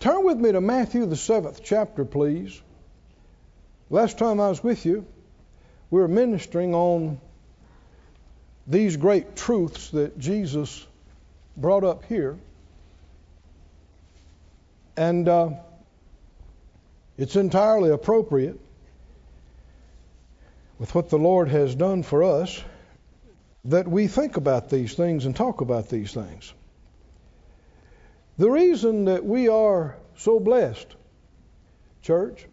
Turn with me to Matthew, the seventh chapter, please. Last time I was with you, we were ministering on these great truths that Jesus brought up here. And uh, it's entirely appropriate with what the Lord has done for us that we think about these things and talk about these things. The reason that we are so blessed, church,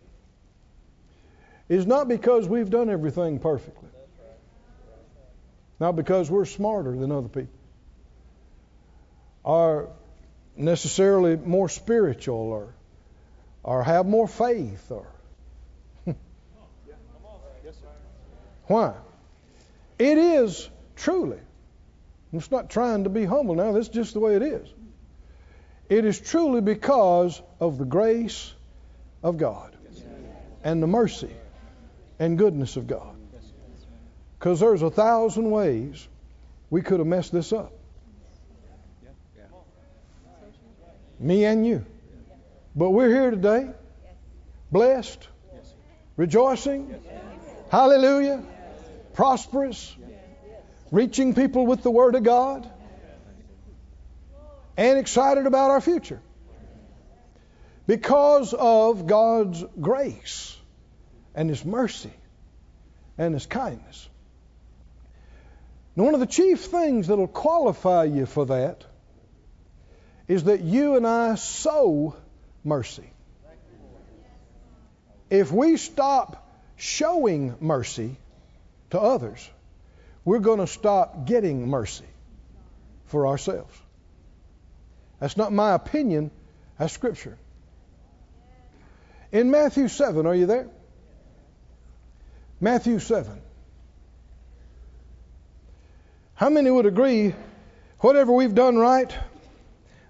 is not because we've done everything perfectly. Not because we're smarter than other people. Are necessarily more spiritual or or have more faith or why? It is truly. It's not trying to be humble now, that's just the way it is. It is truly because of the grace of God and the mercy and goodness of God. Because there's a thousand ways we could have messed this up. Me and you. But we're here today, blessed, rejoicing, hallelujah, prosperous, reaching people with the Word of God and excited about our future because of God's grace and His mercy and His kindness. Now, one of the chief things that will qualify you for that is that you and I sow mercy. If we stop showing mercy to others, we're going to stop getting mercy for ourselves. That's not my opinion, that's Scripture. In Matthew 7, are you there? Matthew 7. How many would agree, whatever we've done right,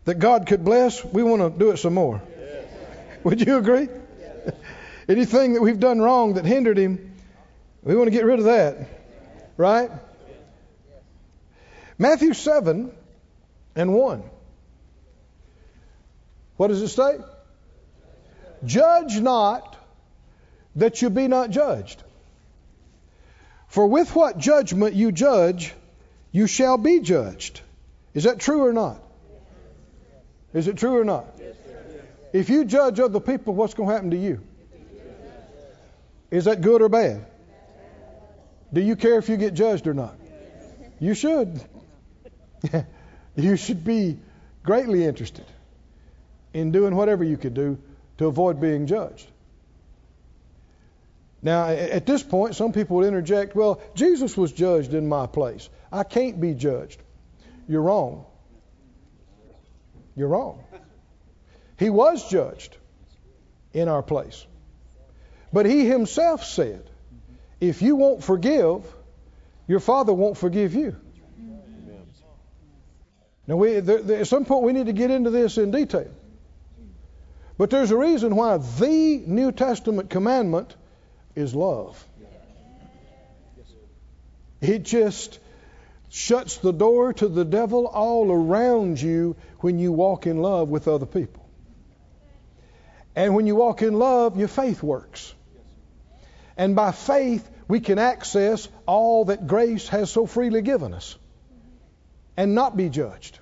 that God could bless, we want to do it some more? Yes. Would you agree? Yes. Anything that we've done wrong that hindered Him, we want to get rid of that. Right? Matthew 7 and 1. What does it say? Judge not that you be not judged. For with what judgment you judge, you shall be judged. Is that true or not? Is it true or not? If you judge other people, what's going to happen to you? Is that good or bad? Do you care if you get judged or not? You should. you should be greatly interested in doing whatever you could do to avoid being judged. Now, at this point, some people would interject, well, Jesus was judged in my place. I can't be judged. You're wrong. You're wrong. He was judged in our place. But he himself said, if you won't forgive, your father won't forgive you. Now, we, there, there, at some point, we need to get into this in detail. But there's a reason why the New Testament commandment is love. It just shuts the door to the devil all around you when you walk in love with other people. And when you walk in love, your faith works. And by faith, we can access all that grace has so freely given us and not be judged.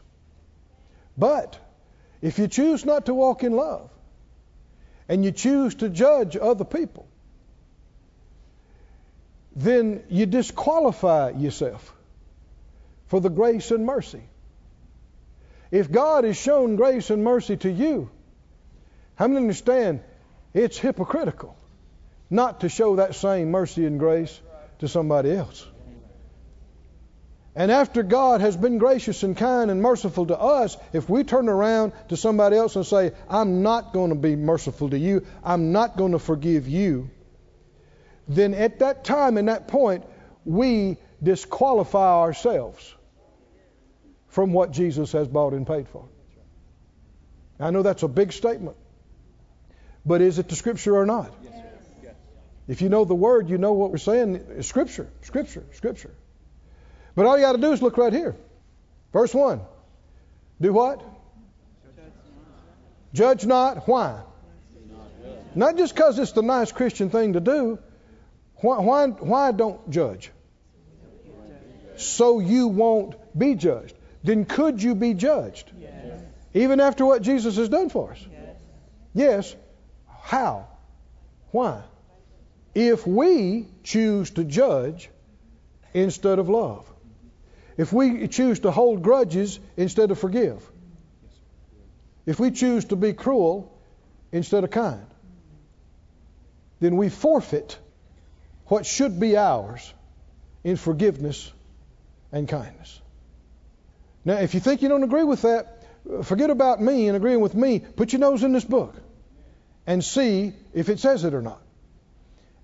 But if you choose not to walk in love and you choose to judge other people, then you disqualify yourself for the grace and mercy. If God has shown grace and mercy to you, how many understand it's hypocritical not to show that same mercy and grace to somebody else? And after God has been gracious and kind and merciful to us, if we turn around to somebody else and say, I'm not going to be merciful to you, I'm not going to forgive you, then at that time and that point, we disqualify ourselves from what Jesus has bought and paid for. I know that's a big statement, but is it the Scripture or not? If you know the Word, you know what we're saying. Scripture, Scripture, Scripture. But all you got to do is look right here. Verse 1. Do what? Judge not. Why? Not just because it's the nice Christian thing to do. Why, why, why don't judge? So you won't be judged. Then could you be judged? Yes. Even after what Jesus has done for us? Yes. Yes. How? Why? If we choose to judge instead of love, if we choose to hold grudges instead of forgive, if we choose to be cruel instead of kind, then we forfeit what should be ours in forgiveness and kindness. Now, if you think you don't agree with that, forget about me and agreeing with me. Put your nose in this book and see if it says it or not.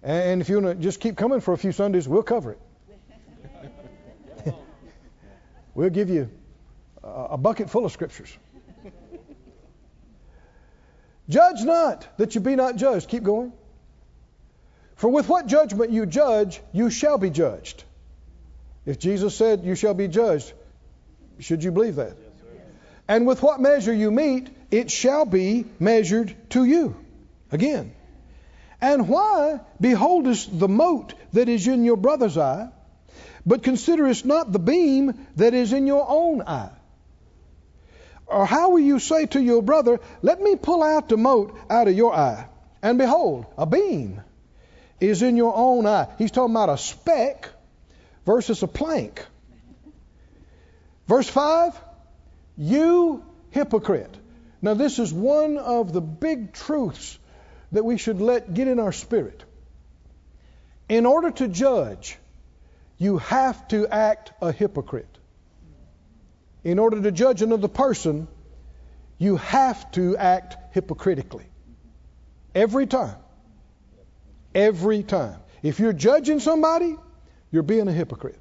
And if you want to just keep coming for a few Sundays, we'll cover it. We'll give you a bucket full of scriptures. Judge not that you be not judged. Keep going. For with what judgment you judge, you shall be judged. If Jesus said, You shall be judged, should you believe that? And with what measure you mete, it shall be measured to you. Again. And why beholdest the mote that is in your brother's eye, but considerest not the beam that is in your own eye? Or how will you say to your brother, Let me pull out the mote out of your eye? And behold, a beam is in your own eye. He's talking about a speck versus a plank. Verse 5 You hypocrite. Now, this is one of the big truths that we should let get in our spirit. In order to judge, you have to act a hypocrite. In order to judge another person, you have to act hypocritically. Every time. Every time. If you're judging somebody, you're being a hypocrite.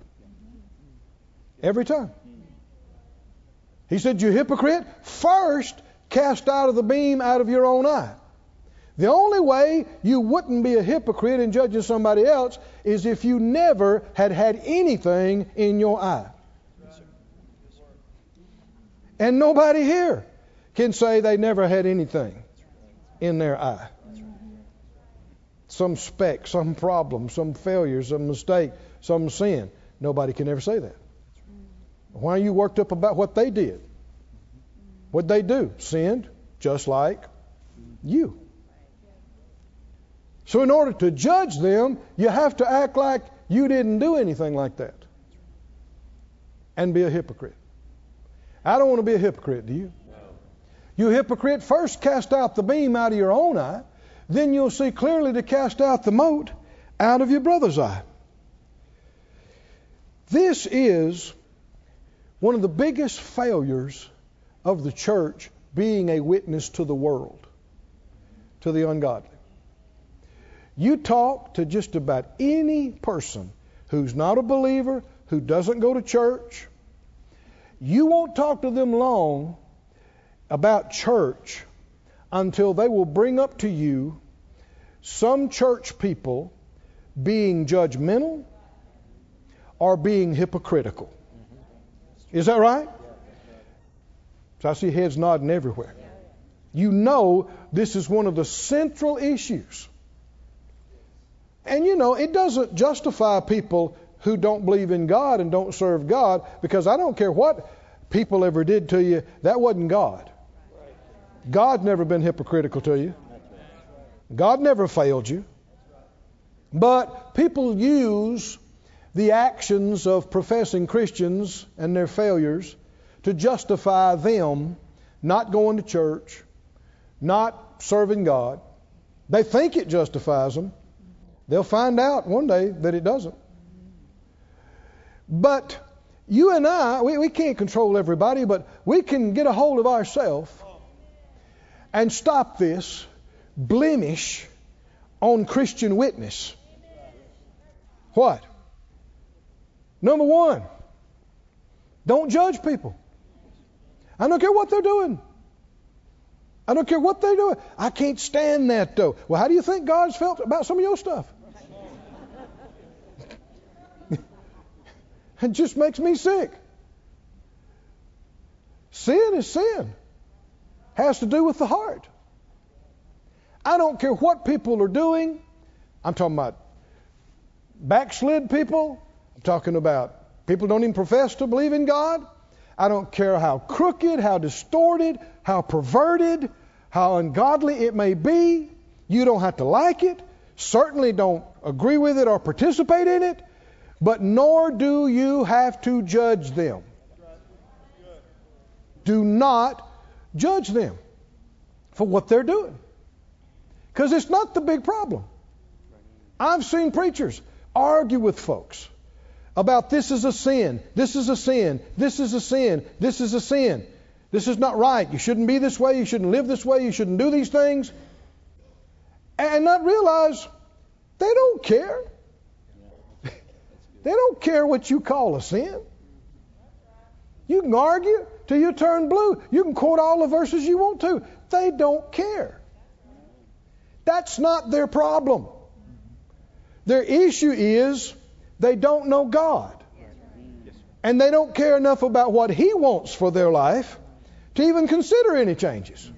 Every time. He said, You hypocrite, first cast out of the beam out of your own eye. The only way you wouldn't be a hypocrite in judging somebody else is if you never had had anything in your eye. And nobody here can say they never had anything in their eye. Some speck, some problem, some failure, some mistake, some sin. Nobody can ever say that. Why are you worked up about what they did? What they do? Sinned, just like you. So, in order to judge them, you have to act like you didn't do anything like that and be a hypocrite. I don't want to be a hypocrite, do you? You hypocrite, first cast out the beam out of your own eye, then you'll see clearly to cast out the mote out of your brother's eye. This is one of the biggest failures of the church being a witness to the world, to the ungodly. You talk to just about any person who's not a believer, who doesn't go to church, you won't talk to them long about church until they will bring up to you some church people being judgmental or being hypocritical. Is that right? So I see heads nodding everywhere. You know this is one of the central issues. And you know, it doesn't justify people who don't believe in God and don't serve God because I don't care what people ever did to you, that wasn't God. God never been hypocritical to you. God never failed you. But people use the actions of professing Christians and their failures to justify them not going to church, not serving God. They think it justifies them. They'll find out one day that it doesn't. But you and I, we, we can't control everybody, but we can get a hold of ourselves and stop this blemish on Christian witness. What? Number one, don't judge people. I don't care what they're doing. I don't care what they're doing. I can't stand that though. Well, how do you think God's felt about some of your stuff? It just makes me sick. Sin is sin. has to do with the heart. I don't care what people are doing. I'm talking about backslid people. I'm talking about people don't even profess to believe in God. I don't care how crooked, how distorted, how perverted, how ungodly it may be. You don't have to like it. Certainly don't agree with it or participate in it. But nor do you have to judge them. Do not judge them for what they're doing. Because it's not the big problem. I've seen preachers argue with folks about this is a sin, this is a sin, this is a sin, this is a sin. This is not right. You shouldn't be this way. You shouldn't live this way. You shouldn't do these things. And not realize they don't care. They don't care what you call a sin. You can argue till you turn blue. You can quote all the verses you want to. They don't care. That's not their problem. Their issue is they don't know God. And they don't care enough about what He wants for their life to even consider any changes.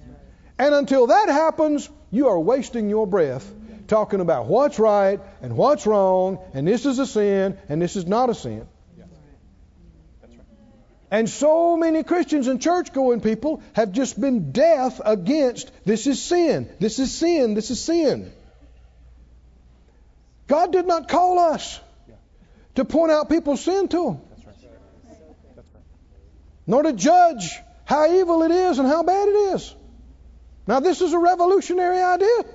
And until that happens, you are wasting your breath talking about what's right and what's wrong, and this is a sin and this is not a sin. And so many Christians and church going people have just been deaf against this is sin, this is sin, this is sin. God did not call us to point out people's sin to them, nor to judge how evil it is and how bad it is. Now, this is a revolutionary idea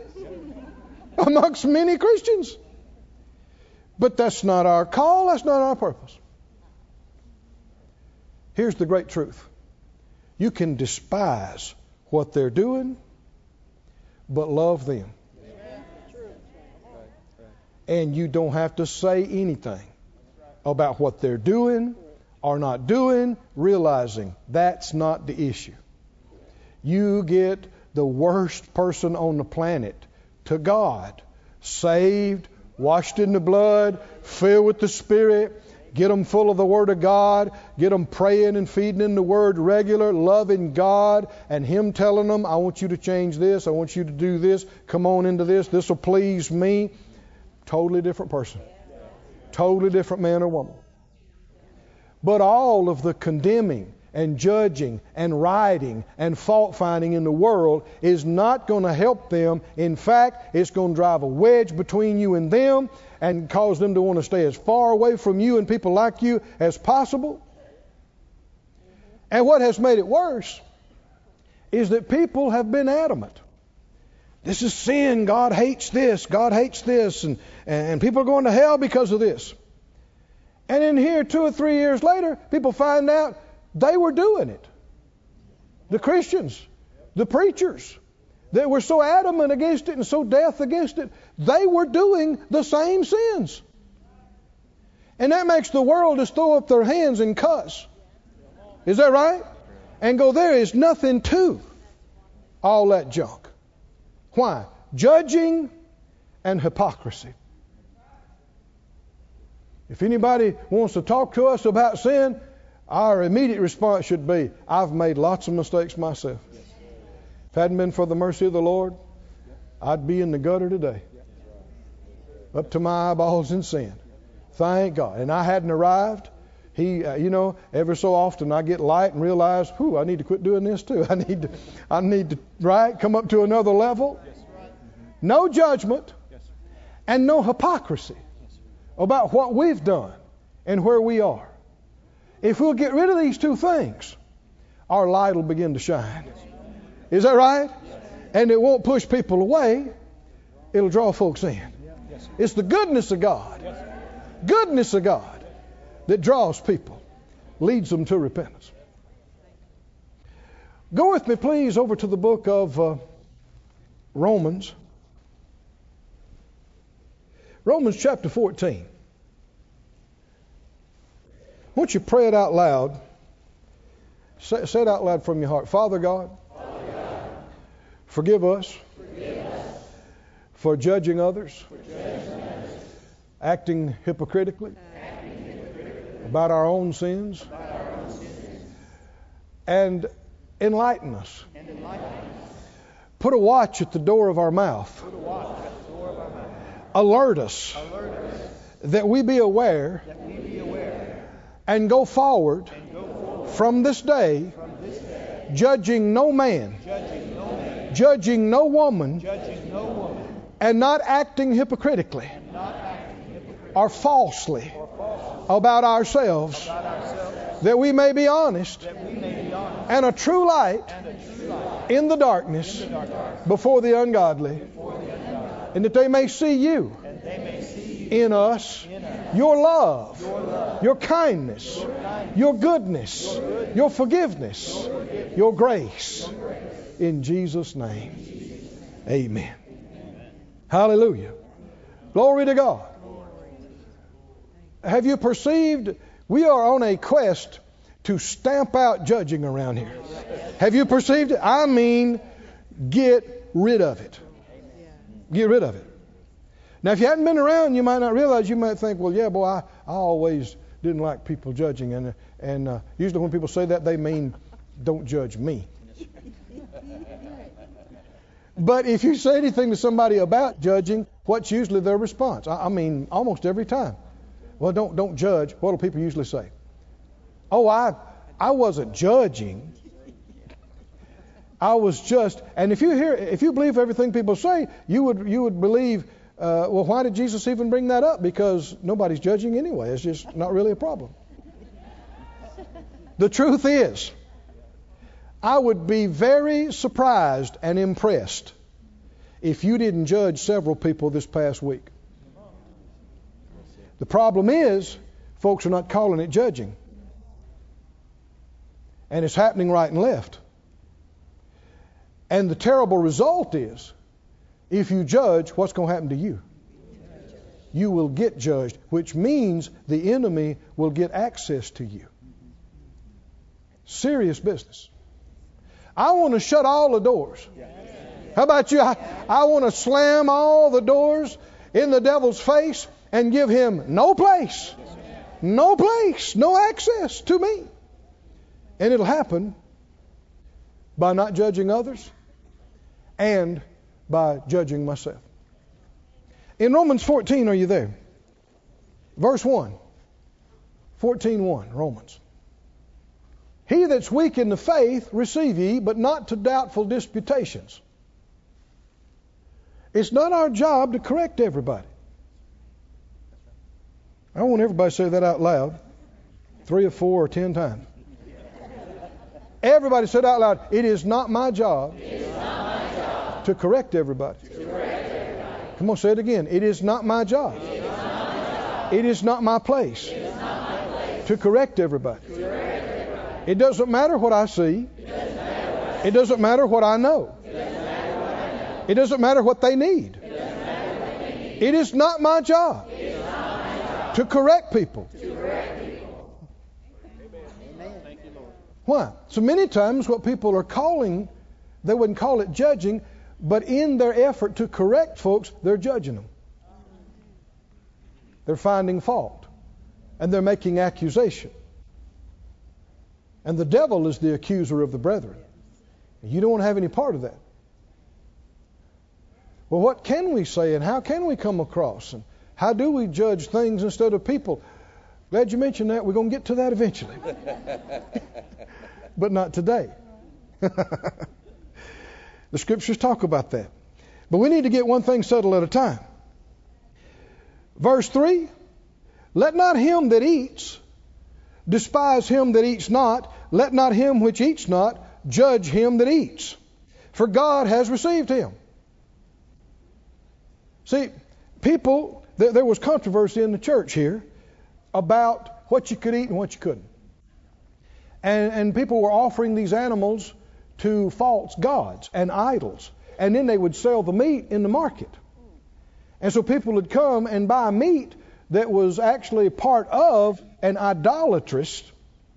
amongst many Christians. But that's not our call, that's not our purpose. Here's the great truth you can despise what they're doing, but love them. And you don't have to say anything about what they're doing or not doing, realizing that's not the issue. You get the worst person on the planet to God, saved, washed in the blood, filled with the Spirit, Get them full of the Word of God. Get them praying and feeding in the Word regular, loving God, and Him telling them, I want you to change this. I want you to do this. Come on into this. This will please me. Totally different person. Totally different man or woman. But all of the condemning and judging and rioting and fault finding in the world is not going to help them. In fact, it's going to drive a wedge between you and them and cause them to want to stay as far away from you and people like you as possible. And what has made it worse is that people have been adamant. This is sin. God hates this. God hates this. And, and people are going to hell because of this. And in here, two or three years later, people find out they were doing it. The Christians, the preachers, that were so adamant against it and so death against it, they were doing the same sins. And that makes the world just throw up their hands and cuss. Is that right? And go, there is nothing to all that junk. Why? Judging and hypocrisy. If anybody wants to talk to us about sin, our immediate response should be, I've made lots of mistakes myself. If it hadn't been for the mercy of the Lord, I'd be in the gutter today. Up to my eyeballs in sin. Thank God. And I hadn't arrived. He, uh, you know, every so often I get light and realize, whew, I need to quit doing this too. I need to, I need to, right, come up to another level. No judgment and no hypocrisy about what we've done and where we are. If we'll get rid of these two things, our light will begin to shine. Is that right? And it won't push people away, it'll draw folks in. It's the goodness of God, goodness of God, that draws people, leads them to repentance. Go with me, please, over to the book of uh, Romans. Romans chapter 14. Won't you pray it out loud? Say, say it out loud from your heart. Father God, Father God forgive, us forgive us for judging others, for judging others acting, hypocritically acting hypocritically about our own sins, our own sins. and enlighten us. Put a watch at the door of our mouth. Alert us Alert us that we that we be aware and go forward and go forward from this day, from this day, judging no man, judging no man, judging no woman, judging no woman, and not acting hypocritically and not acting hypocritically or falsely about ourselves, that we may be honest that we may be honest and a true light and a true light in the darkness in the darkness before the ungodly, before the ungodly, and that they may see you and they may see you in us, in us, your love, your kindness, your goodness, your forgiveness, your grace. In Jesus' name, amen. Hallelujah. Glory to God. Have you perceived we are on a quest to stamp out judging around here? Have you perceived it? I mean, get rid of it. Get rid of it. Now, if you hadn't been around, you might not realize. You might think, well, yeah, boy, I, I always didn't like people judging. And, and uh, usually when people say that, they mean, don't judge me. But if you say anything to somebody about judging, what's usually their response? I, I mean, almost every time. Well, don't don't judge. What do people usually say? Oh, I I wasn't judging. I was just. And if you hear, if you believe everything people say, you would you would believe. Uh, well, why did Jesus even bring that up? Because nobody's judging anyway. It's just not really a problem. The truth is, I would be very surprised and impressed if you didn't judge several people this past week. The problem is, folks are not calling it judging. And it's happening right and left. And the terrible result is, if you judge, what's going to happen to you? You will get judged, which means the enemy will get access to you. Serious business. I want to shut all the doors. How about you? I, I want to slam all the doors in the devil's face and give him no place, no place, no access to me. And it'll happen by not judging others and by judging myself. In Romans 14, are you there? Verse 1. 14:1, Romans. He that's weak in the faith receive ye, but not to doubtful disputations. It's not our job to correct everybody. I want everybody to say that out loud, three or four or ten times. Everybody said out loud, it is not my job, not my job to correct everybody. to correct everybody. Come on, say it again. It is not my job. It is not my place to correct everybody. It doesn't matter what I see. It doesn't matter what I know. It doesn't matter what they need. It is not my job to correct people. Why? So many times what people are calling, they wouldn't call it judging, but in their effort to correct folks, they're judging them. They're finding fault. And they're making accusation. And the devil is the accuser of the brethren. You don't want to have any part of that. Well, what can we say and how can we come across? And how do we judge things instead of people? Glad you mentioned that. We're going to get to that eventually. but not today. the scriptures talk about that. But we need to get one thing settled at a time. Verse 3 Let not him that eats despise him that eats not, let not him which eats not judge him that eats, for God has received him. See, people, there, there was controversy in the church here about what you could eat and what you couldn't. And, and people were offering these animals to false gods and idols. And then they would sell the meat in the market. And so people would come and buy meat that was actually part of an idolatrous,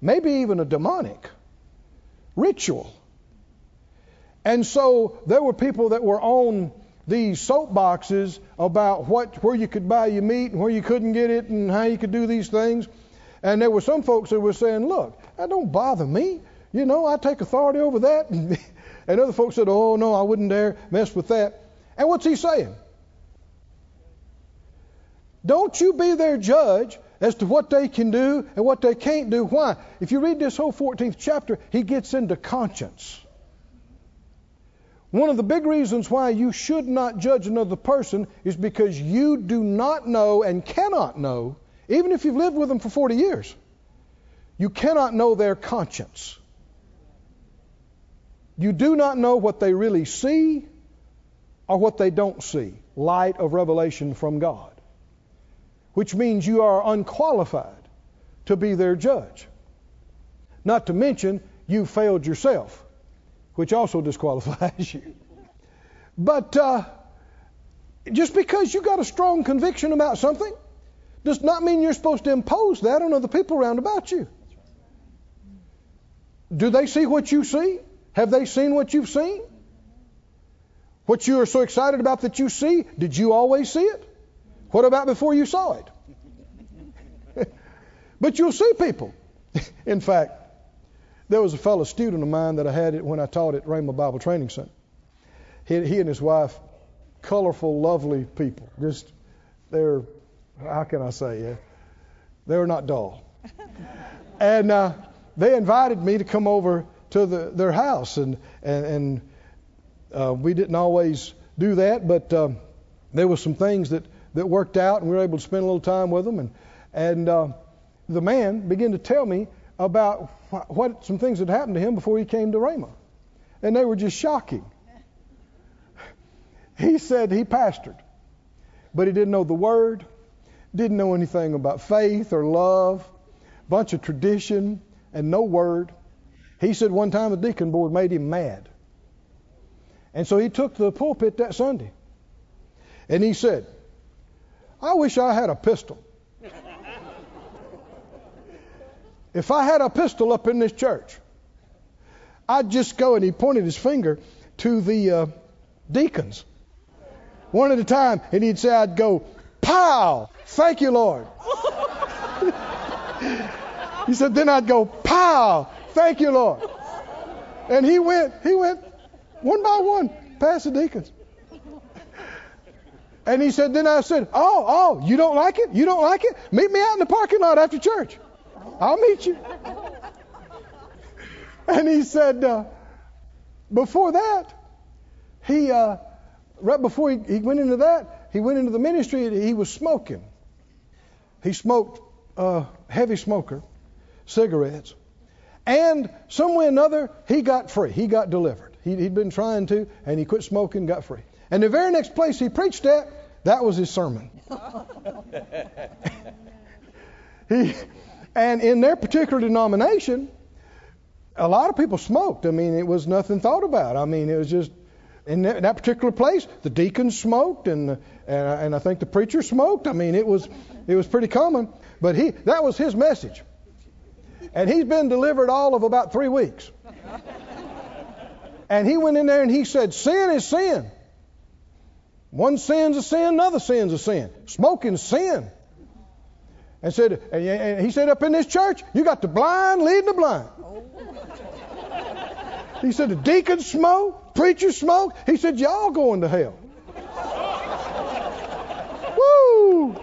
maybe even a demonic ritual. And so there were people that were on these soapboxes about what where you could buy your meat and where you couldn't get it and how you could do these things. And there were some folks that were saying, look, that don't bother me. You know, I take authority over that. and other folks said, Oh, no, I wouldn't dare mess with that. And what's he saying? Don't you be their judge as to what they can do and what they can't do. Why? If you read this whole 14th chapter, he gets into conscience. One of the big reasons why you should not judge another person is because you do not know and cannot know, even if you've lived with them for 40 years, you cannot know their conscience. You do not know what they really see or what they don't see. Light of revelation from God which means you are unqualified to be their judge. Not to mention, you failed yourself, which also disqualifies you. But uh, just because you got a strong conviction about something does not mean you're supposed to impose that on other people around about you. Do they see what you see? Have they seen what you've seen? What you are so excited about that you see, did you always see it? What about before you saw it? but you'll see people. In fact, there was a fellow student of mine that I had when I taught at Rhema Bible Training Center. He, he and his wife, colorful, lovely people. Just, they're, how can I say, yeah, they're not dull. and uh, they invited me to come over to the, their house, and and, and uh, we didn't always do that, but um, there were some things that that worked out, and we were able to spend a little time with them. And and uh, the man began to tell me about wh- what some things had happened to him before he came to Rhema, and they were just shocking. He said he pastored, but he didn't know the word, didn't know anything about faith or love, bunch of tradition and no word. He said one time the deacon board made him mad. And so he took the pulpit that Sunday. And he said, I wish I had a pistol. if I had a pistol up in this church, I'd just go, and he pointed his finger to the uh, deacons, one at a time, and he'd say, I'd go, pow, thank you, Lord. he said, then I'd go, pow, thank you, Lord. And he went, he went one by one past the deacons. And he said, then I said, oh, oh, you don't like it? You don't like it? Meet me out in the parking lot after church. I'll meet you. And he said, uh, before that, he, uh, right before he, he went into that, he went into the ministry and he was smoking. He smoked, uh, heavy smoker, cigarettes. And some way or another, he got free. He got delivered. He, he'd been trying to, and he quit smoking, got free. And the very next place he preached at, that was his sermon. he, and in their particular denomination, a lot of people smoked. I mean, it was nothing thought about. I mean, it was just in that, that particular place, the deacons smoked, and, and and I think the preacher smoked. I mean, it was it was pretty common. But he that was his message, and he's been delivered all of about three weeks. And he went in there and he said, "Sin is sin." One sin's a sin, another sin's a sin. Smoking's sin. And said, and he said, up in this church, you got the blind leading the blind. He said, the deacons smoke, preachers smoke. He said, y'all going to hell. Woo!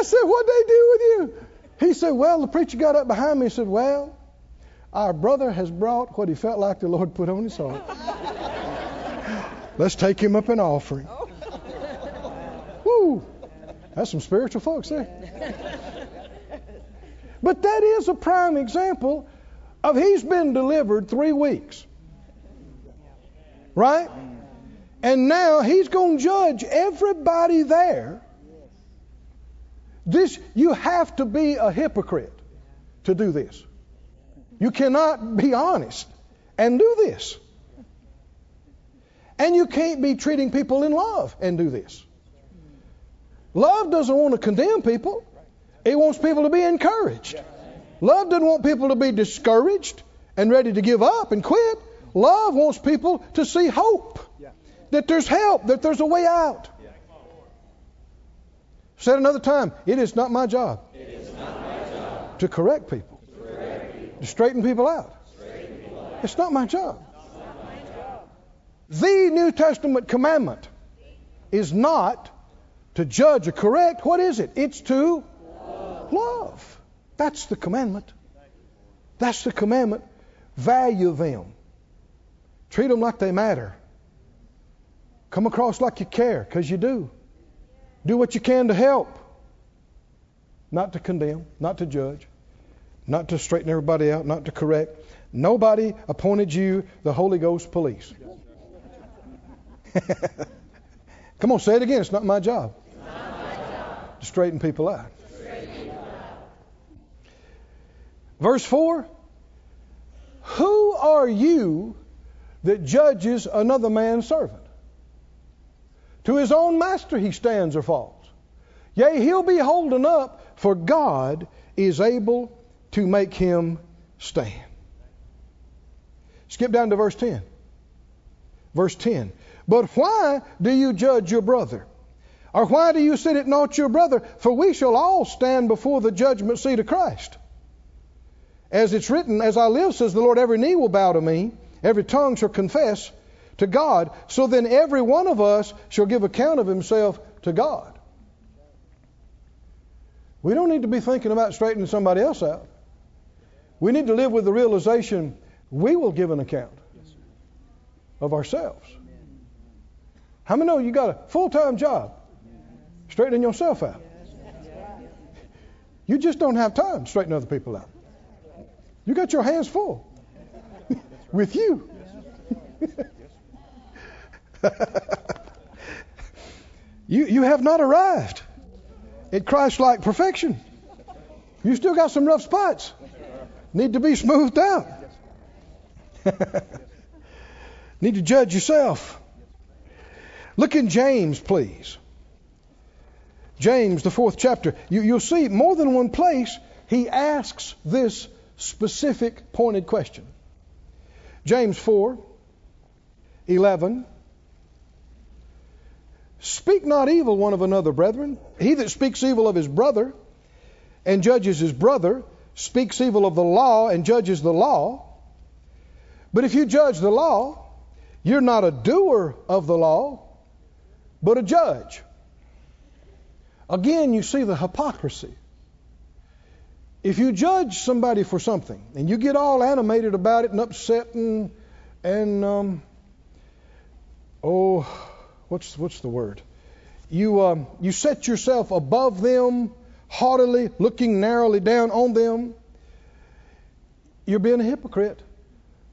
I said, what'd they do with you? He said, well, the preacher got up behind me and said, well, our brother has brought what he felt like the Lord put on his heart. Let's take him up an offering. Woo! That's some spiritual folks there. But that is a prime example of he's been delivered three weeks. Right? And now he's going to judge everybody there. This you have to be a hypocrite to do this. You cannot be honest and do this. And you can't be treating people in love and do this. Love doesn't want to condemn people. It wants people to be encouraged. Love doesn't want people to be discouraged and ready to give up and quit. Love wants people to see hope, that there's help, that there's a way out. Said another time, it is not my job, It is not my job to correct people. to correct To straighten people out. It's not my job. The New Testament commandment is not to judge or correct. What is it? It's to love. That's the commandment. That's the commandment. Value them. Treat them like they matter. Come across like you care, because you do. Do what you can to help. Not to condemn, not to judge, not to straighten everybody out, not to correct. Nobody appointed you the Holy Ghost police. Come on, say it again. It's not my job. Not my job. To straighten people out. Straighten people out. Verse 4 Who are you that judges another man's servant? To his own master he stands or falls. Yea, he'll be holding up, for God is able to make him stand. Skip down to verse 10. Verse 10. But why do you judge your brother? Or why do you sit at naught your brother? For we shall all stand before the judgment seat of Christ. As it's written, As I live, says the Lord, every knee will bow to me, every tongue shall confess to God. So then every one of us shall give account of himself to God. We don't need to be thinking about straightening somebody else out. We need to live with the realization we will give an account of ourselves. How many know you got a full time job straightening yourself out? You just don't have time to straighten other people out. You got your hands full with you. you, you have not arrived at Christ like perfection. You still got some rough spots. Need to be smoothed out. Need to judge yourself. Look in James, please. James, the fourth chapter. You, you'll see more than one place he asks this specific pointed question. James 4 11. Speak not evil one of another, brethren. He that speaks evil of his brother and judges his brother speaks evil of the law and judges the law. But if you judge the law, you're not a doer of the law, but a judge. Again, you see the hypocrisy. If you judge somebody for something and you get all animated about it and upset and, and um, oh, what's what's the word? You um, you set yourself above them, haughtily looking narrowly down on them. You're being a hypocrite.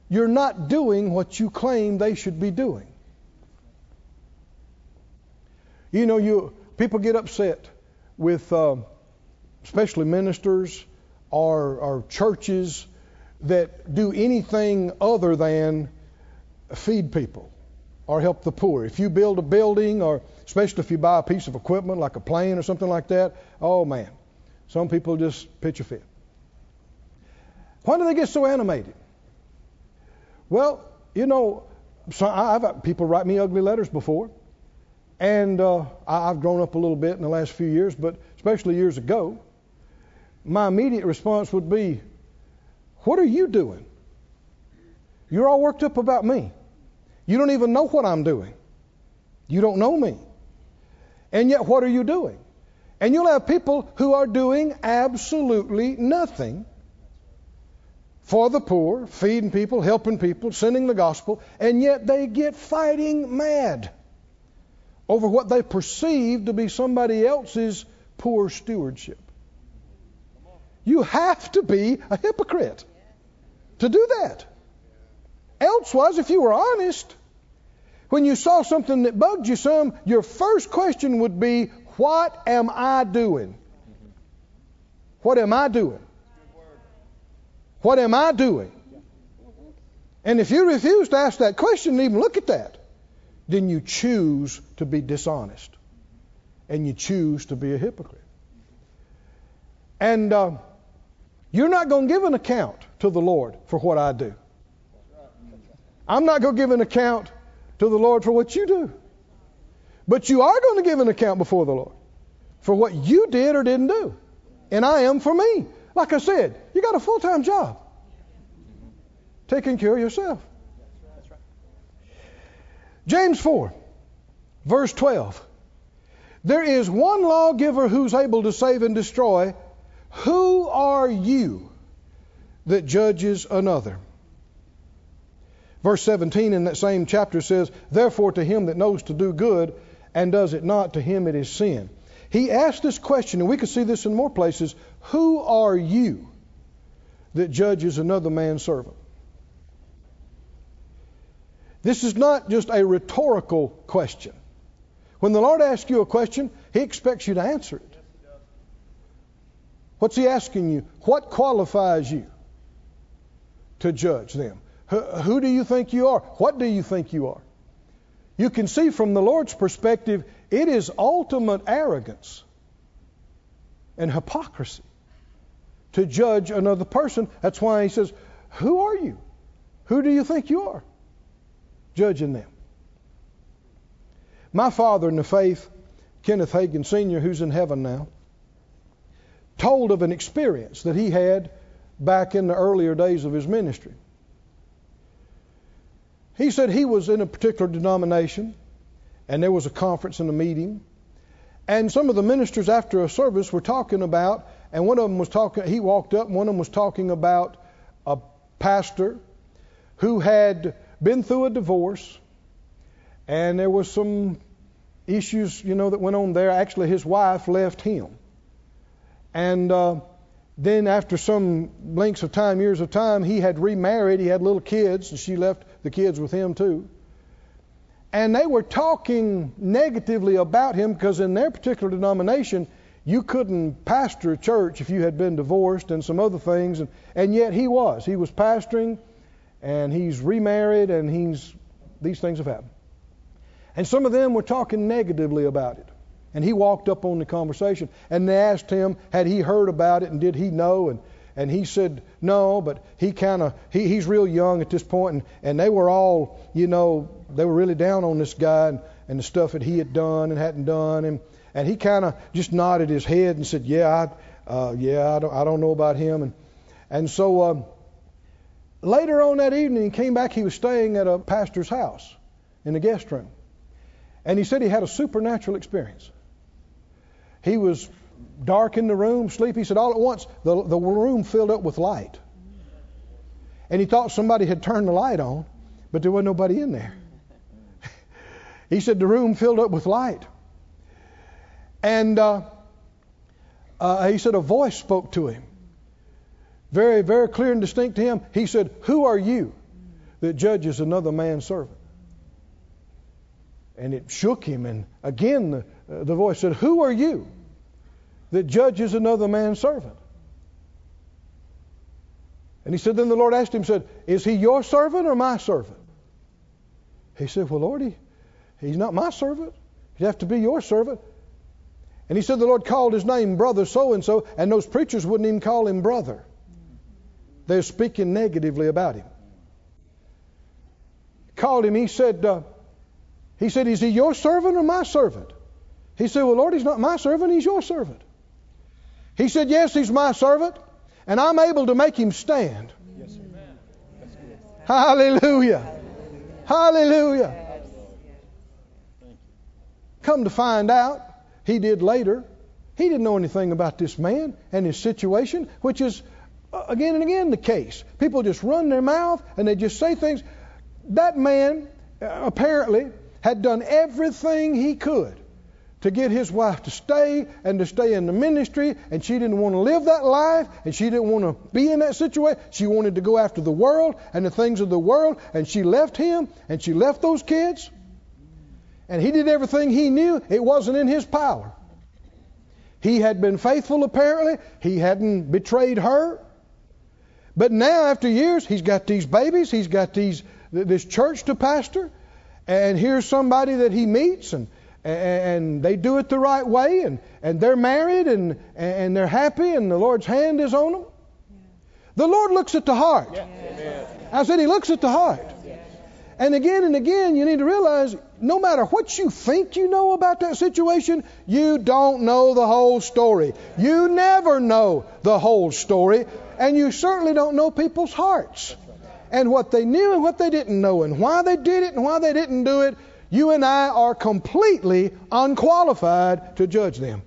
You're not doing what you claim they should be doing. You know, you people get upset with, uh, especially ministers or, or churches that do anything other than feed people or help the poor. If you build a building, or especially if you buy a piece of equipment like a plane or something like that, oh man, some people just pitch a fit. Why do they get so animated? Well, you know, so I've had people write me ugly letters before, and uh, I've grown up a little bit in the last few years, but especially years ago, my immediate response would be, What are you doing? You're all worked up about me. You don't even know what I'm doing. You don't know me. And yet, what are you doing? And you'll have people who are doing absolutely nothing for the poor, feeding people, helping people, sending the gospel, and yet they get fighting mad over what they perceive to be somebody else's poor stewardship. You have to be a hypocrite to do that. Elsewise, if you were honest, when you saw something that bugged you some, your first question would be, What am I doing? What am I doing? What am I doing? And if you refuse to ask that question and even look at that, then you choose to be dishonest and you choose to be a hypocrite. And uh, you're not going to give an account to the Lord for what I do. I'm not going to give an account to the Lord for what you do. But you are going to give an account before the Lord for what you did or didn't do. And I am for me. Like I said, you got a full time job. taking care of yourself. James 4, verse 12. There is one lawgiver who's able to save and destroy. Who are you that judges another? Verse 17 in that same chapter says, Therefore, to him that knows to do good and does it not, to him it is sin. He asked this question, and we can see this in more places Who are you that judges another man's servant? This is not just a rhetorical question. When the Lord asks you a question, He expects you to answer it. What's He asking you? What qualifies you to judge them? Who do you think you are? What do you think you are? You can see from the Lord's perspective, it is ultimate arrogance and hypocrisy to judge another person. That's why He says, Who are you? Who do you think you are? Judging them. My father in the faith, Kenneth Hagin Sr., who's in heaven now, told of an experience that he had back in the earlier days of his ministry. He said he was in a particular denomination, and there was a conference and a meeting, and some of the ministers after a service were talking about, and one of them was talking, he walked up, and one of them was talking about a pastor who had been through a divorce and there was some issues, you know, that went on there. Actually, his wife left him. And uh, then, after some lengths of time, years of time, he had remarried. He had little kids, and she left the kids with him too. And they were talking negatively about him because in their particular denomination, you couldn't pastor a church if you had been divorced and some other things. And, and yet he was. He was pastoring, and he's remarried, and he's these things have happened. And some of them were talking negatively about it. And he walked up on the conversation and they asked him, had he heard about it and did he know? And, and he said, no, but he kind of, he, he's real young at this point. And, and they were all, you know, they were really down on this guy and, and the stuff that he had done and hadn't done. And, and he kind of just nodded his head and said, yeah, I, uh, yeah, I don't, I don't know about him. And, and so um, later on that evening, he came back. He was staying at a pastor's house in the guest room. And he said he had a supernatural experience. He was dark in the room, sleepy. He said all at once the, the room filled up with light. And he thought somebody had turned the light on, but there wasn't nobody in there. he said the room filled up with light. And uh, uh, he said a voice spoke to him. Very, very clear and distinct to him. He said, Who are you that judges another man's servant? and it shook him. And again, the, uh, the voice said, Who are you that judges another man's servant? And he said, Then the Lord asked him, said, Is he your servant or my servant? He said, Well, Lord, he, he's not my servant. He'd have to be your servant. And he said, The Lord called his name brother so and so, and those preachers wouldn't even call him brother. They're speaking negatively about him. Called him, he said, uh, he said, Is he your servant or my servant? He said, Well, Lord, he's not my servant, he's your servant. He said, Yes, he's my servant, and I'm able to make him stand. Yes, Hallelujah. Hallelujah. Come to find out, he did later. He didn't know anything about this man and his situation, which is uh, again and again the case. People just run their mouth and they just say things. That man uh, apparently had done everything he could to get his wife to stay and to stay in the ministry, and she didn't want to live that life, and she didn't want to be in that situation. She wanted to go after the world and the things of the world, and she left him, and she left those kids, and he did everything he knew. It wasn't in his power. He had been faithful, apparently. He hadn't betrayed her. But now, after years, he's got these babies, he's got these this church to pastor, and here's somebody that he meets and and they do it the right way and, and they're married and, and they're happy and the Lord's hand is on them. The Lord looks at the heart. I said he looks at the heart. And again and again, you need to realize no matter what you think you know about that situation, you don't know the whole story. You never know the whole story, and you certainly don't know people's hearts. and what they knew and what they didn't know, and why they did it and why they didn't do it, you and I are completely unqualified to judge them.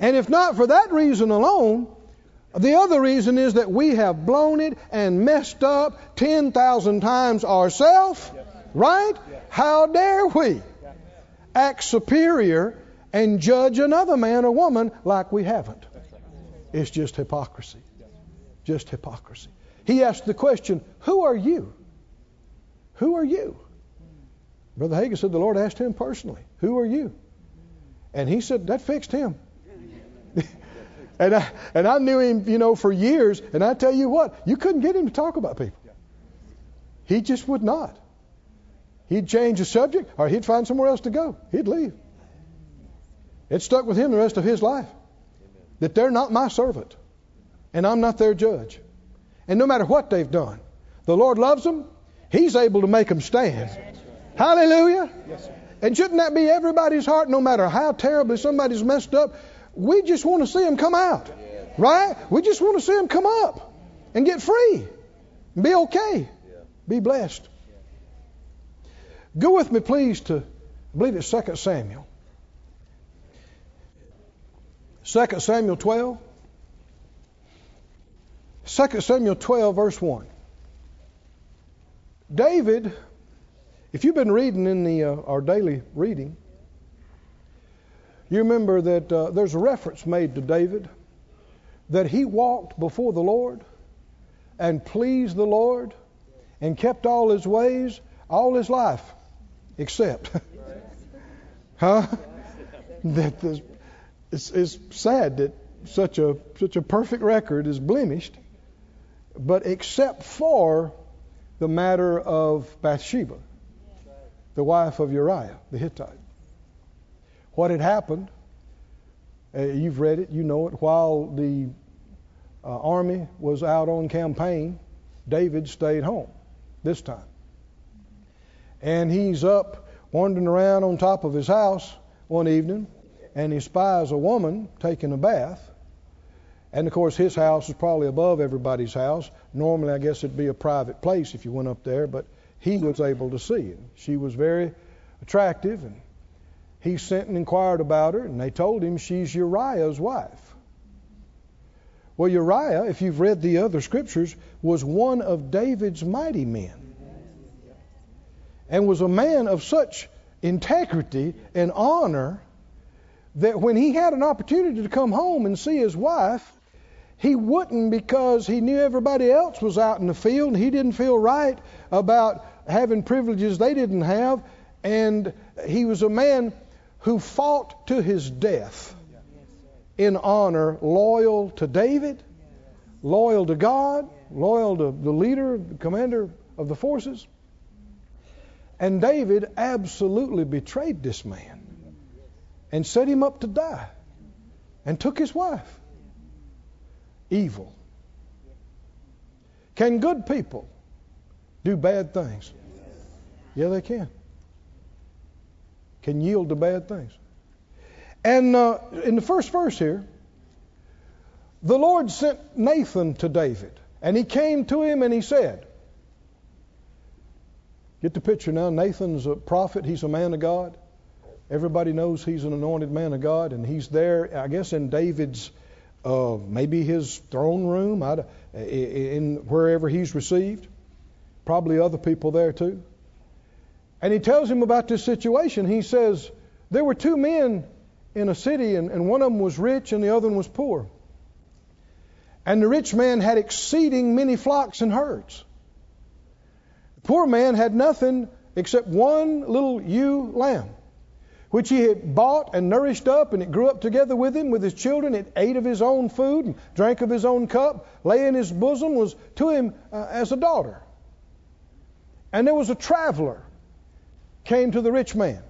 And if not for that reason alone, the other reason is that we have blown it and messed up 10,000 times ourselves, right? How dare we act superior and judge another man or woman like we haven't? It's just hypocrisy. Just hypocrisy. He asked the question, Who are you? Who are you? Brother Hagin said the Lord asked him personally, Who are you? And he said, That fixed him. and, I, and I knew him, you know, for years. And I tell you what, you couldn't get him to talk about people. He just would not. He'd change the subject or he'd find somewhere else to go. He'd leave. It stuck with him the rest of his life that they're not my servant and I'm not their judge. And no matter what they've done, the Lord loves them. He's able to make them stand. Hallelujah. and shouldn't that be everybody's heart, no matter how terribly somebody's messed up? We just want to see them come out. Right? We just want to see them come up and get free. And be okay. Be blessed. Go with me, please, to, I believe it's 2 Samuel. 2 Samuel 12. 2 Samuel 12, verse 1. David, if you've been reading in the, uh, our daily reading, you remember that uh, there's a reference made to David that he walked before the Lord and pleased the Lord and kept all his ways all his life, except, huh? That this, it's, it's sad that such a such a perfect record is blemished, but except for the matter of Bathsheba, the wife of Uriah the Hittite. What had happened? Uh, you've read it, you know it. While the uh, army was out on campaign, David stayed home this time. And he's up wandering around on top of his house one evening, and he spies a woman taking a bath. And of course, his house is probably above everybody's house. Normally, I guess it'd be a private place if you went up there, but he was able to see it. She was very attractive, and he sent and inquired about her, and they told him she's Uriah's wife. Well, Uriah, if you've read the other scriptures, was one of David's mighty men and was a man of such integrity and honor that when he had an opportunity to come home and see his wife, he wouldn't because he knew everybody else was out in the field and he didn't feel right about having privileges they didn't have. And he was a man who fought to his death in honor, loyal to David, loyal to God, loyal to the leader, the commander of the forces. And David absolutely betrayed this man and set him up to die and took his wife. Evil. Can good people do bad things? Yeah, they can. Can yield to bad things. And uh, in the first verse here, the Lord sent Nathan to David, and he came to him and he said, Get the picture now. Nathan's a prophet. He's a man of God. Everybody knows he's an anointed man of God, and he's there, I guess, in David's, uh, maybe his throne room, in wherever he's received. Probably other people there too. And he tells him about this situation. He says, There were two men in a city, and, and one of them was rich and the other one was poor. And the rich man had exceeding many flocks and herds. The poor man had nothing except one little ewe lamb, which he had bought and nourished up, and it grew up together with him, with his children. It ate of his own food and drank of his own cup, lay in his bosom, was to him uh, as a daughter. And there was a traveler came to the rich man.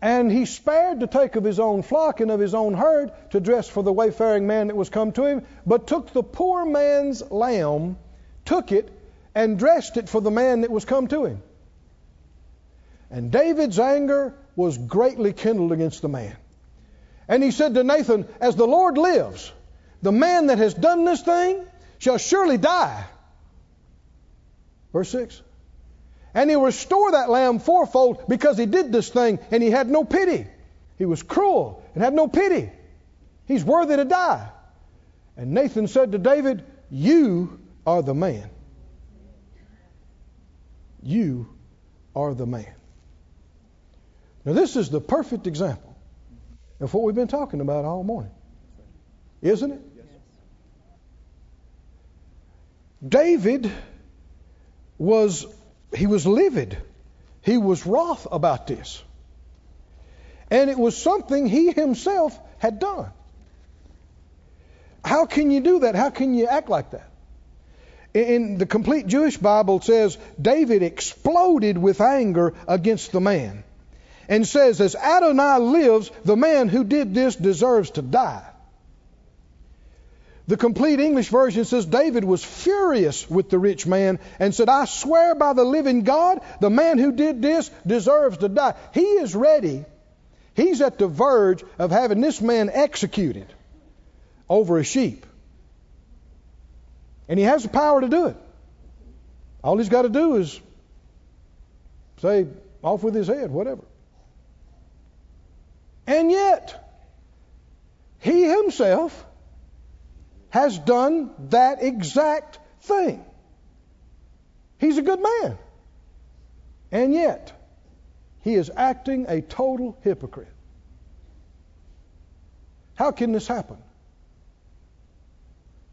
And he spared to take of his own flock and of his own herd to dress for the wayfaring man that was come to him, but took the poor man's lamb, took it, and dressed it for the man that was come to him. And David's anger was greatly kindled against the man. And he said to Nathan, As the Lord lives, the man that has done this thing shall surely die, Verse 6. And he'll restore that lamb fourfold because he did this thing and he had no pity. He was cruel and had no pity. He's worthy to die. And Nathan said to David, You are the man. You are the man. Now, this is the perfect example of what we've been talking about all morning. Isn't it? David was he was livid. He was wroth about this. And it was something he himself had done. How can you do that? How can you act like that? In the complete Jewish Bible says David exploded with anger against the man and says, As Adonai lives, the man who did this deserves to die. The complete English version says David was furious with the rich man and said, I swear by the living God, the man who did this deserves to die. He is ready. He's at the verge of having this man executed over a sheep. And he has the power to do it. All he's got to do is say, off with his head, whatever. And yet, he himself has done that exact thing. He's a good man. And yet, he is acting a total hypocrite. How can this happen?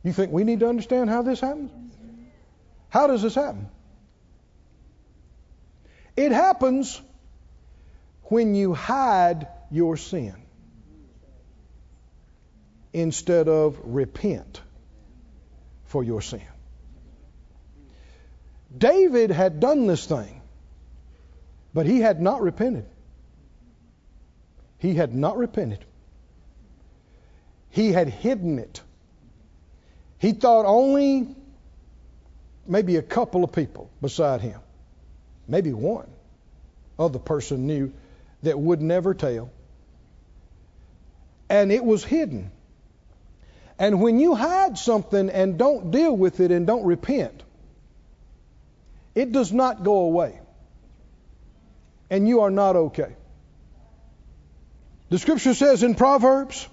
You think we need to understand how this happens? How does this happen? It happens when you hide your sin instead of repent for your sin. David had done this thing, but he had not repented. He had not repented. He had hidden it. He thought only maybe a couple of people beside him, maybe one other person knew that would never tell. And it was hidden. And when you hide something and don't deal with it and don't repent, it does not go away. And you are not okay. The scripture says in Proverbs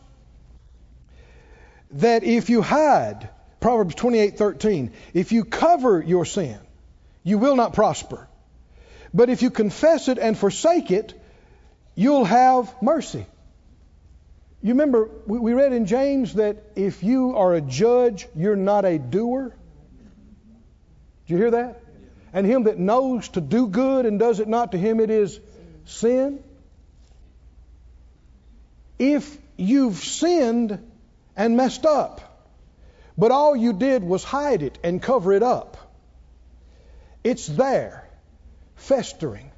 that if you hide, Proverbs 28:13, if you cover your sin, you will not prosper. But if you confess it and forsake it, you'll have mercy. You remember, we read in James that if you are a judge, you're not a doer. Did you hear that? And him that knows to do good and does it not, to him it is sin. If you've sinned and messed up, but all you did was hide it and cover it up, it's there, festering.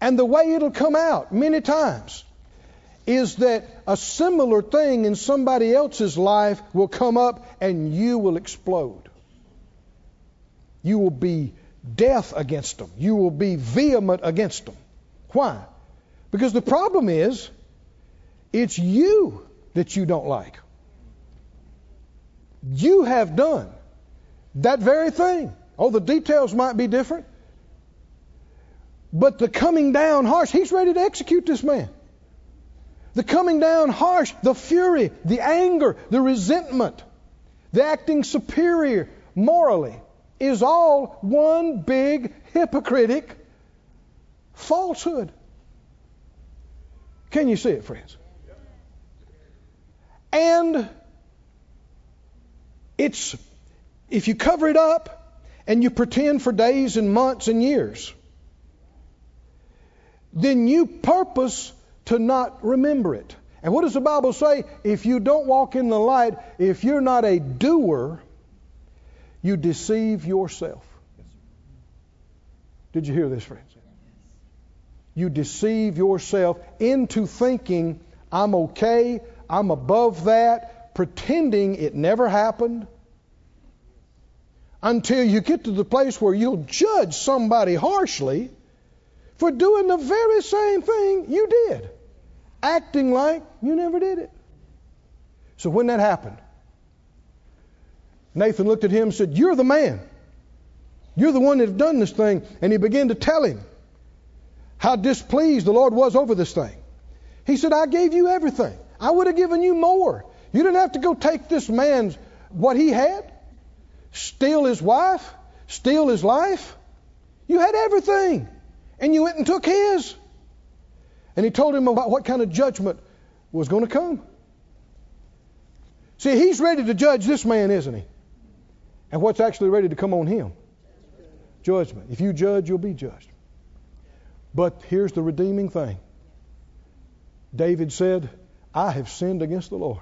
And the way it'll come out many times is that a similar thing in somebody else's life will come up and you will explode. You will be death against them. You will be vehement against them. Why? Because the problem is, it's you that you don't like. You have done that very thing. Oh, the details might be different. But the coming down harsh, he's ready to execute this man. The coming down harsh, the fury, the anger, the resentment, the acting superior morally is all one big hypocritic falsehood. Can you see it, friends? And it's, if you cover it up and you pretend for days and months and years, then you purpose to not remember it. And what does the Bible say? If you don't walk in the light, if you're not a doer, you deceive yourself. Did you hear this, friends? You deceive yourself into thinking, I'm okay, I'm above that, pretending it never happened, until you get to the place where you'll judge somebody harshly for doing the very same thing you did acting like you never did it. So when that happened, Nathan looked at him and said, You're the man. You're the one that have done this thing. And he began to tell him how displeased the Lord was over this thing. He said, I gave you everything. I would have given you more. You didn't have to go take this man's what he had, steal his wife, steal his life. You had everything. And you went and took his. And he told him about what kind of judgment was going to come. See, he's ready to judge this man, isn't he? And what's actually ready to come on him? Judgment. If you judge, you'll be judged. But here's the redeeming thing David said, I have sinned against the Lord.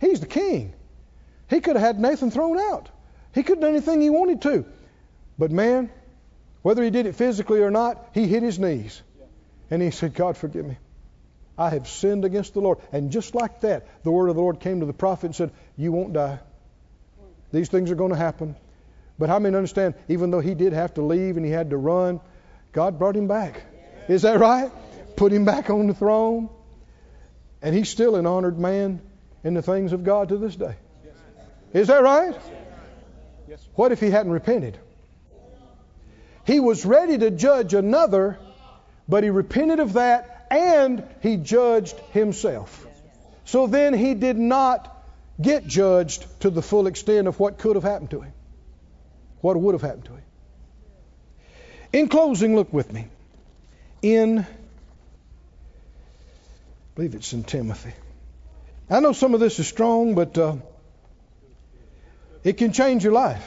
He's the king. He could have had Nathan thrown out. He could have done anything he wanted to. But man, whether he did it physically or not, he hit his knees. And he said, God, forgive me. I have sinned against the Lord. And just like that, the word of the Lord came to the prophet and said, You won't die. These things are going to happen. But how many understand, even though he did have to leave and he had to run, God brought him back. Is that right? Put him back on the throne. And he's still an honored man in the things of God to this day. Is that right? What if he hadn't repented? He was ready to judge another, but he repented of that and he judged himself. So then he did not get judged to the full extent of what could have happened to him, what would have happened to him. In closing, look with me. In, I believe it's in Timothy. I know some of this is strong, but uh, it can change your life.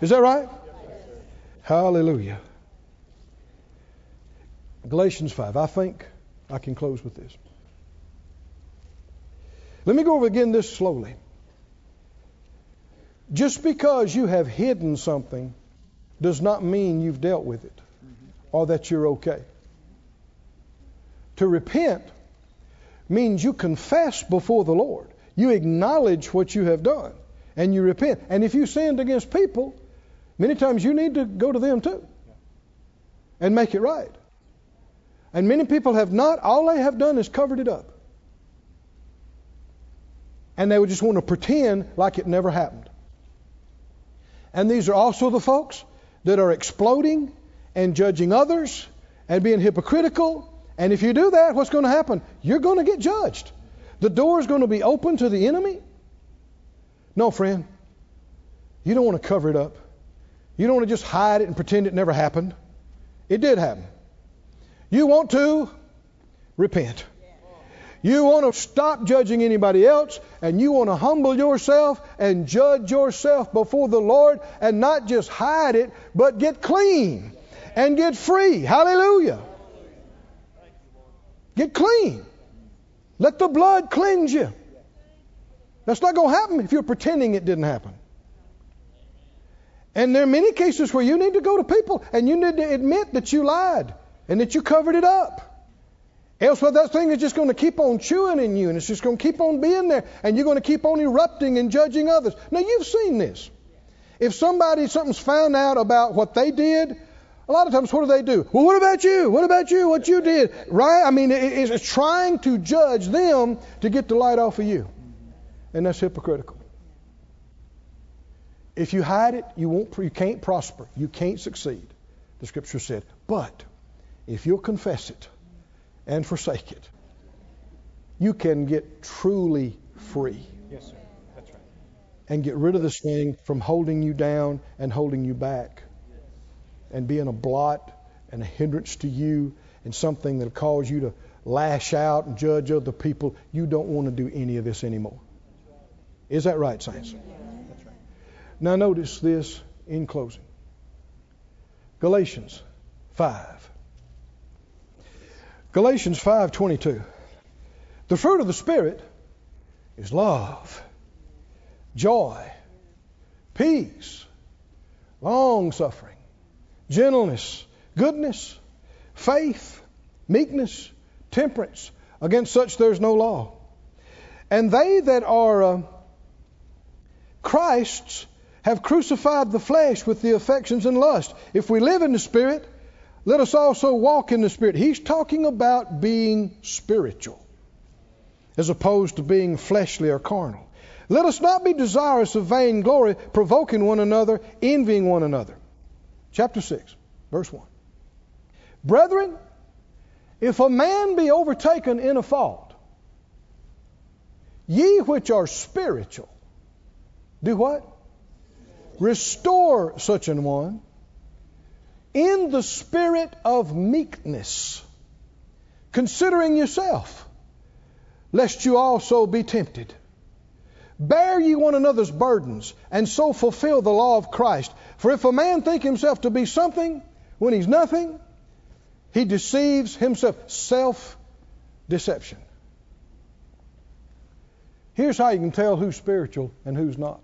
Is that right? Hallelujah. Galatians 5. I think I can close with this. Let me go over again this slowly. Just because you have hidden something does not mean you've dealt with it or that you're okay. To repent means you confess before the Lord. You acknowledge what you have done and you repent. And if you sinned against people, many times you need to go to them too and make it right. And many people have not, all they have done is covered it up. And they would just want to pretend like it never happened. And these are also the folks that are exploding and judging others and being hypocritical. And if you do that, what's going to happen? You're going to get judged. The door is going to be open to the enemy. No, friend. You don't want to cover it up. You don't want to just hide it and pretend it never happened. It did happen. You want to repent. You want to stop judging anybody else and you want to humble yourself and judge yourself before the Lord and not just hide it, but get clean and get free. Hallelujah. Get clean. Let the blood cleanse you. That's not going to happen if you're pretending it didn't happen. And there are many cases where you need to go to people and you need to admit that you lied and that you covered it up. Else, well, that thing is just going to keep on chewing in you, and it's just going to keep on being there, and you're going to keep on erupting and judging others. Now, you've seen this. If somebody, something's found out about what they did, a lot of times, what do they do? Well, what about you? What about you? What you did? Right? I mean, it's trying to judge them to get the light off of you. And that's hypocritical. If you hide it, you won't. You can't prosper. You can't succeed. The Scripture said. But if you'll confess it, and forsake it, you can get truly free. Yes, sir. That's right. And get rid of this thing from holding you down and holding you back and being a blot and a hindrance to you and something that'll cause you to lash out and judge other people. You don't want to do any of this anymore. Is that right, Saints? That's right. Now, notice this in closing Galatians 5. Galatians 5:22. The fruit of the spirit is love, joy, peace, long suffering, gentleness, goodness, faith, meekness, temperance. Against such there's no law. And they that are uh, Christ's have crucified the flesh with the affections and lust. If we live in the Spirit, let us also walk in the Spirit. He's talking about being spiritual as opposed to being fleshly or carnal. Let us not be desirous of vainglory, provoking one another, envying one another. chapter 6, verse 1. Brethren, if a man be overtaken in a fault, ye which are spiritual, do what? Restore such an one in the spirit of meekness, considering yourself, lest you also be tempted. Bear ye one another's burdens, and so fulfill the law of Christ. For if a man think himself to be something when he's nothing, he deceives himself. Self deception. Here's how you can tell who's spiritual and who's not.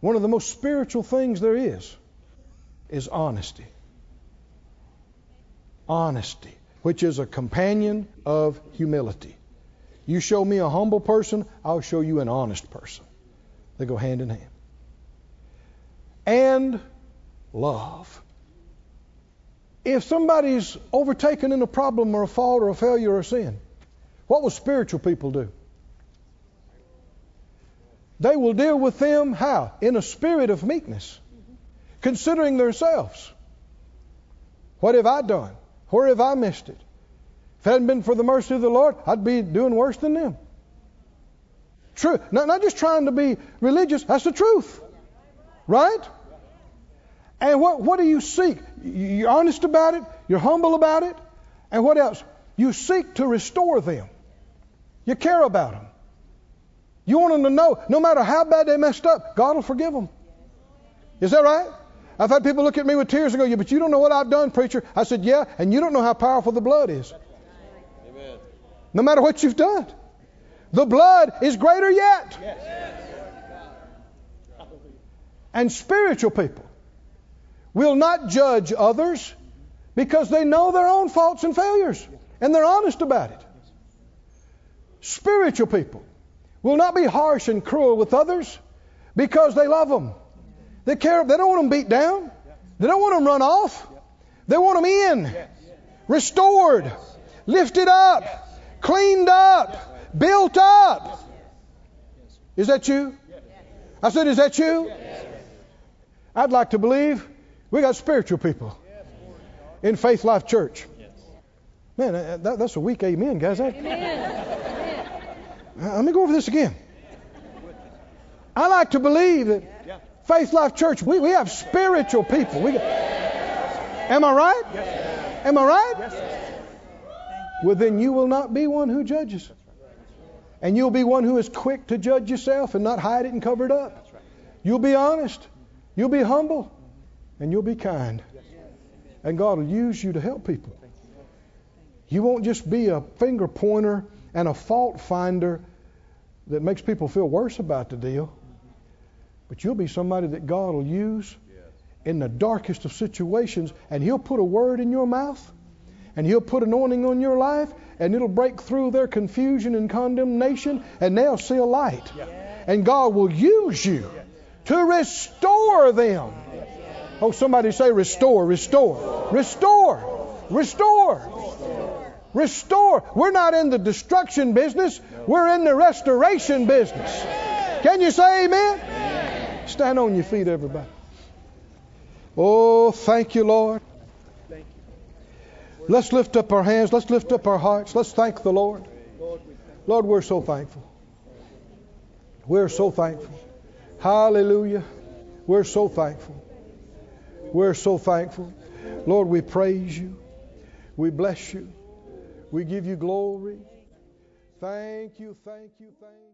One of the most spiritual things there is is honesty. Honesty, which is a companion of humility. You show me a humble person, I'll show you an honest person. They go hand in hand. And love. If somebody's overtaken in a problem or a fault or a failure or a sin, what will spiritual people do? They will deal with them how? In a spirit of meekness, considering themselves. What have I done? Where have I missed it? If it hadn't been for the mercy of the Lord, I'd be doing worse than them. True. Not, not just trying to be religious, that's the truth. Right? And what, what do you seek? You're honest about it, you're humble about it, and what else? You seek to restore them. You care about them. You want them to know, no matter how bad they messed up, God will forgive them. Is that right? I've had people look at me with tears and go, Yeah, but you don't know what I've done, preacher. I said, Yeah, and you don't know how powerful the blood is. Amen. No matter what you've done, the blood is greater yet. Yes. And spiritual people will not judge others because they know their own faults and failures and they're honest about it. Spiritual people will not be harsh and cruel with others because they love them. They care. They don't want them beat down. They don't want them run off. They want them in, restored, lifted up, cleaned up, built up. Is that you? I said, is that you? I'd like to believe we got spiritual people in Faith Life Church. Man, that, that's a weak amen, guys. Amen. Let me go over this again. I like to believe that Faith Life Church, we, we have spiritual people. We, am I right? Am I right? Well, then you will not be one who judges. And you'll be one who is quick to judge yourself and not hide it and cover it up. You'll be honest. You'll be humble. And you'll be kind. And God will use you to help people. You won't just be a finger pointer and a fault finder that makes people feel worse about the deal. But you'll be somebody that God will use in the darkest of situations, and He'll put a word in your mouth, and He'll put anointing on your life, and it'll break through their confusion and condemnation, and they'll see a light. And God will use you to restore them. Oh, somebody say, restore, restore, restore, restore. Restore. We're not in the destruction business, we're in the restoration business. Can you say amen? Stand on your feet, everybody. Oh, thank you, Lord. Let's lift up our hands. Let's lift up our hearts. Let's thank the Lord. Lord, we're so thankful. We're so thankful. Hallelujah. We're so thankful. We're so thankful. Lord, we praise you. We bless you. We give you glory. Thank you, thank you, thank you.